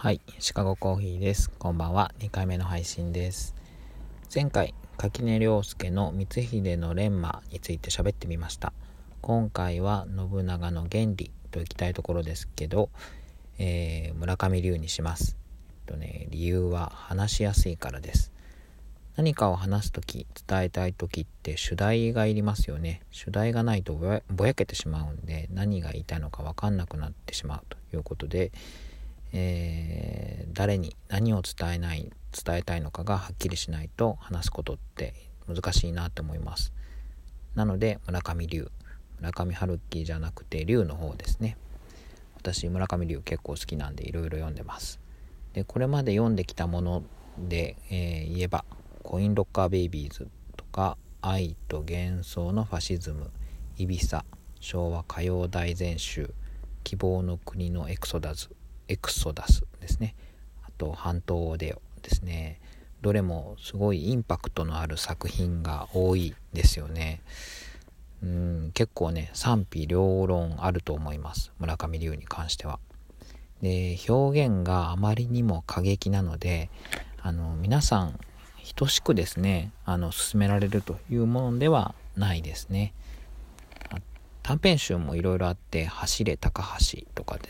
はい、シカゴコーヒーです。こんばんは。2回目の配信です。前回、垣根涼介の光秀の錬磨について喋ってみました。今回は信長の原理といきたいところですけど、えー、村上龍にします。えっとね、理由は話しやすいからです。何かを話す時伝えたい時って主題がいりますよね主題がないとぼやけてしまうんで何が言いたいのか分かんなくなってしまうということで、えー、誰に何を伝えない伝えたいのかがはっきりしないと話すことって難しいなと思います。なので村上龍。村上春樹じゃなくて龍の方ですね。私村上龍結構好きなんでいろいろ読んでます。でこれまで読んできたもので、えー、言えばコインロッカーベイビーズとか愛と幻想のファシズムイビサ昭和歌謡大全集希望の国のエクソダスエクソダスですね。あと半島オデオですねどれもすごいインパクトのある作品が多いですよね。うん結構ね賛否両論あると思います。村上龍に関しては。で表現があまりにも過激なのであの皆さん等しくですねあの進められるというものではないですね。短編集もいろいろあって「走れ高橋」とかで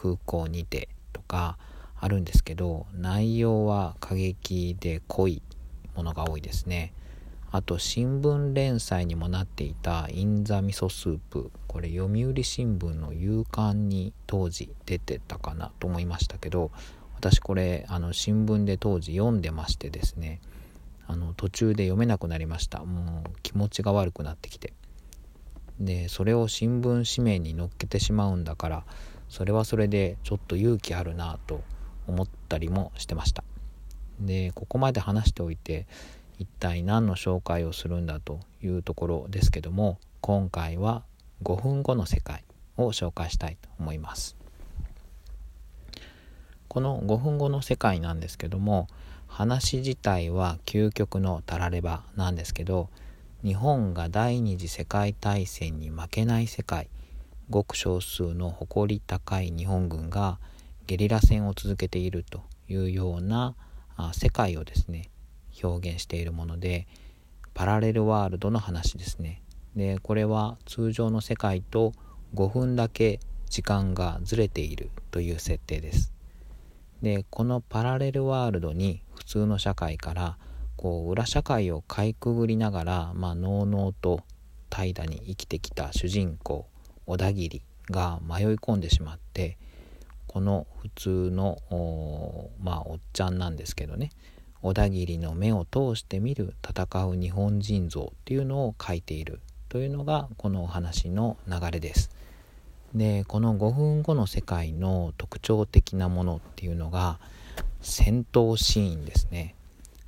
空港にてとかあるんですけど内容は過激で濃いものが多いですね。あと新聞連載にもなっていた「インザ味噌スープ」これ読売新聞の夕刊に当時出てたかなと思いましたけど私これあの新聞で当時読んでましてですねあの途中で読めなくなりました。もう気持ちが悪くなってきて。でそれを新聞紙面に載っけてしまうんだからそれはそれでちょっと勇気あるなと思ったりもしてました。でここまで話しておいて一体何の紹介をするんだというところですけども今回は5分後の世界を紹介したいと思います。この5分後の世界なんですけども話自体は究極のたらればなんですけど日本が第二次世界大戦に負けない世界ごく少数の誇り高い日本軍がゲリラ戦を続けているというようなあ世界をですね表現しているものでパラレルワールドの話ですね。でこれは通常の世界と5分だけ時間がずれているという設定です。でこのパラレルワールドに普通の社会からこう裏社会をかいくぐりながら、まあ、のうのうと怠惰に生きてきた主人公小田切が迷い込んでしまってこの普通のまあおっちゃんなんですけどね小田切の目を通して見る戦う日本人像っていうのを書いているというのがこのお話の流れです。でこの5分後の世界の特徴的なものっていうのが戦闘シーンですね。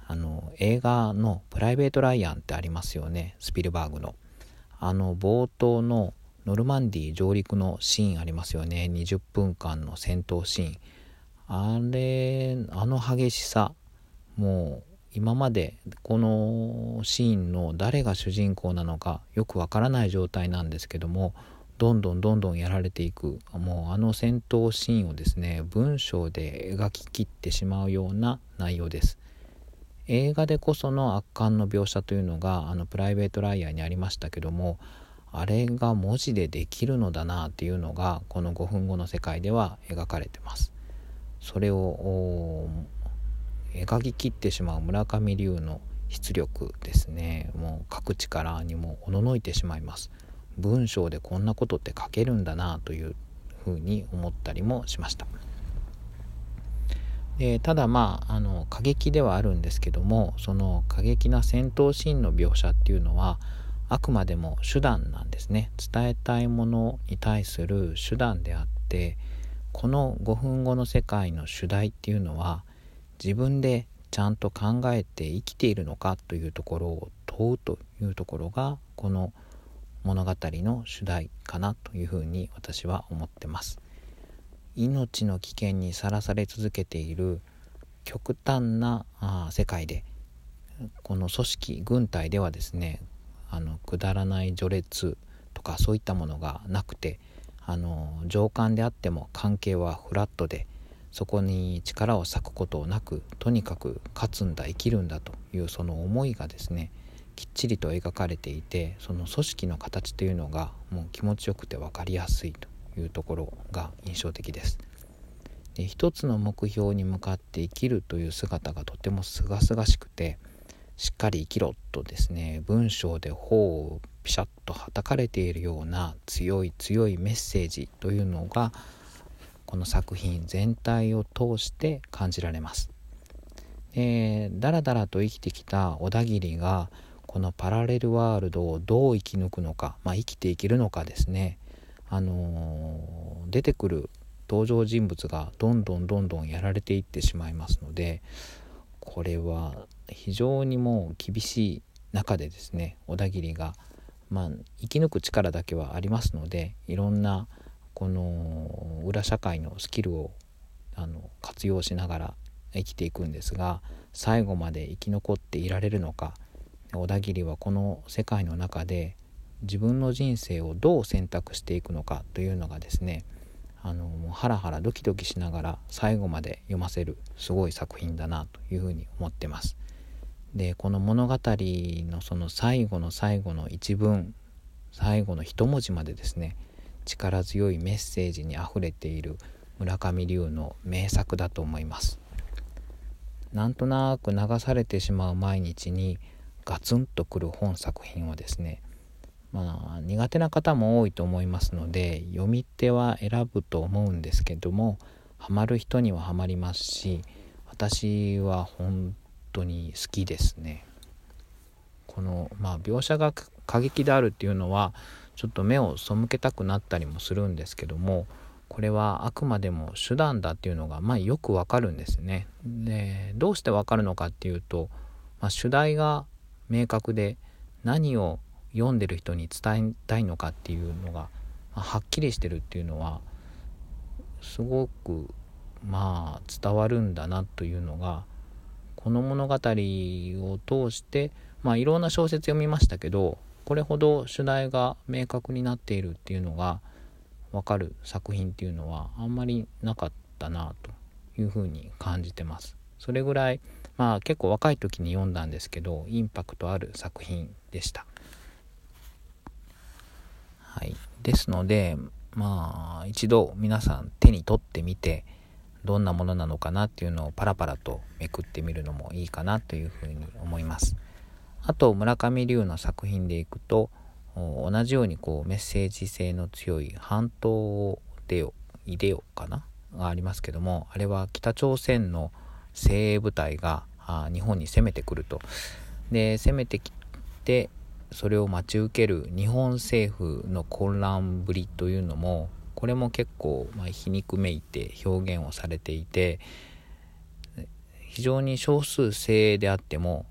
あの映画の「プライベート・ライアン」ってありますよねスピルバーグの。あの冒頭のノルマンディ上陸のシーンありますよね。20分間の戦闘シーン。あれあの激しさもう今までこのシーンの誰が主人公なのかよくわからない状態なんですけどもどんどんどんどんやられていく。もうあの戦闘シーンをですね文章で描ききってしまうような内容です。映画でこその圧巻の描写というのがあのプライベートライヤーにありましたけどもあれが文字でできるのだなっていうのがこの5分後の世界では描かれてます。それを描ききってしまう村上龍の出力ですね。もう書く力にもおののいてしまいます。文章でこんなことって書けるんだなというふうに思ったりもしました。でただまああの過激ではあるんですけどもその過激な戦闘シーンの描写っていうのはあくまでも手段なんですね。伝えたいものに対する手段であってこの5分後の世界の主題っていうのは自分でちゃんと考えて生きているのかというところを問うというところがこの物語の主題かなというふうに私は思ってます。命の危険にさらされ続けている極端なあ世界でこの組織軍隊ではですねあのくだらない序列とかそういったものがなくてあの上官であっても関係はフラットでそこに力を割くことなくとにかく勝つんだ生きるんだというその思いがですねきっちりと描かれていてその組織の形というのがもう気持ちよくて分かりやすいというところが印象的です。で一つの目標に向かって生きるという姿がとてもすがすがしくてしっかり生きろとですね文章で頬をピシャッとはたかれているような強い強いメッセージというのがこの作品全体を通して感じられます。えー、だらだらと生きてきた小田切がこのパラレルワールドをどう生き抜くのか、まあ、生きていけるのかですね、あのー、出てくる登場人物がどんどんどんどんやられていってしまいますのでこれは非常にもう厳しい中でですね小田切が、まあ、生き抜く力だけはありますのでいろんなこの裏社会のスキルをあの活用しながら生きていくんですが最後まで生き残っていられるのか小田切はこの世界の中で自分の人生をどう選択していくのかというのがですねあのもうハラハラドキドキしながら最後まで読ませるすごい作品だなというふうに思ってます。でこの物語のその最後の最後の一文最後の一文字までですね力強いメッセージにあふれている村上龍の名作だと思います。なんとなく流されてしまう毎日にガツンとくる本作品はですねまあ苦手な方も多いと思いますので読み手は選ぶと思うんですけどもハマる人にはハマりますし私は本当に好きですねこのまあ描写が過激であるっていうのはちょっと目を背けたくなったりもするんですけどもこれはあくまでも手段だっていうのがまあよくわかるんですね。でどうしてわかるのかっていうと、まあ、主題が明確で何を読んでる人に伝えたいのかっていうのが、ま、はっきりしてるっていうのはすごくまあ伝わるんだなというのがこの物語を通してまあいろんな小説読みましたけどこれほど主題が明確になっているっていうのが分かる作品っていうのはあんまりなかったなというふうに感じてます。それぐらいまあ結構若い時に読んだんですけどインパクトある作品でした。はい、ですのでまあ一度皆さん手に取ってみてどんなものなのかなっていうのをパラパラとめくってみるのもいいかなというふうに思います。あと村上龍の作品でいくと同じようにこうメッセージ性の強い「半島でよ」「いでよ」かな？がありますけどもあれは北朝鮮の精鋭部隊が日本に攻めてくると。で攻めてきてそれを待ち受ける日本政府の混乱ぶりというのもこれも結構、ま、皮肉めいて表現をされていて非常に少数精鋭であっても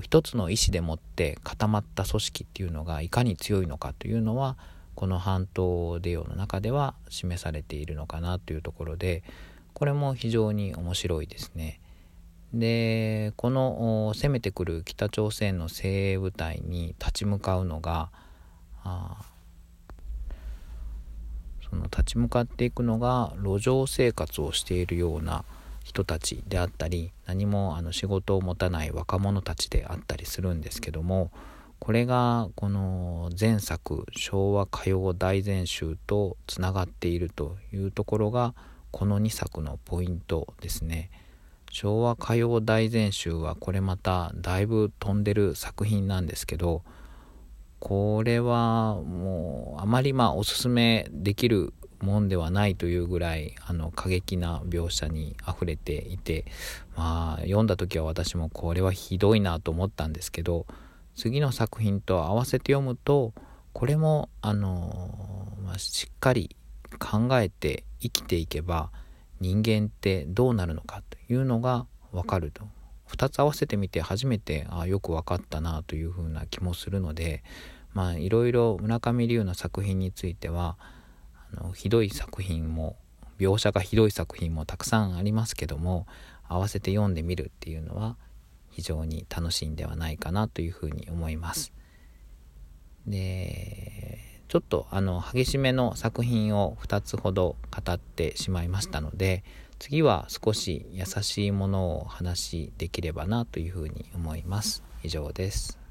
一つの意思でもって固まった組織っていうのがいかに強いのかというのはこの半島デオの中では示されているのかなというところでこれも非常に面白いですね。でこの攻めてくる北朝鮮の精鋭部隊に立ち向かうのがその立ち向かっていくのが路上生活をしているような人たちであったり何もあの仕事を持たない若者たちであったりするんですけどもこれがこの前作昭和歌謡大全集とつながっているというところがこの2作のポイントですね。昭和歌謡大全集はこれまただいぶ飛んでる作品なんですけどこれはもうあまりまあおすすめできるもんではないというぐらいあの過激な描写にあふれていてまあ読んだ時は私もこれはひどいなと思ったんですけど次の作品と合わせて読むとこれもあの、ま、しっかり考えて生きていけば人間ってどうなるのかというのが分かると。2つ合わせてみて初めてあよく分かったなというふうな気もするのでまあいろいろ村上龍の作品についてはあのひどい作品も描写がひどい作品もたくさんありますけども合わせて読んでみるっていうのは非常に楽しいんではないかなというふうに思います。でちょっとあの激しめの作品を2つほど語ってしまいましたので次は少し優しいものをお話しできればなというふうに思います。以上です。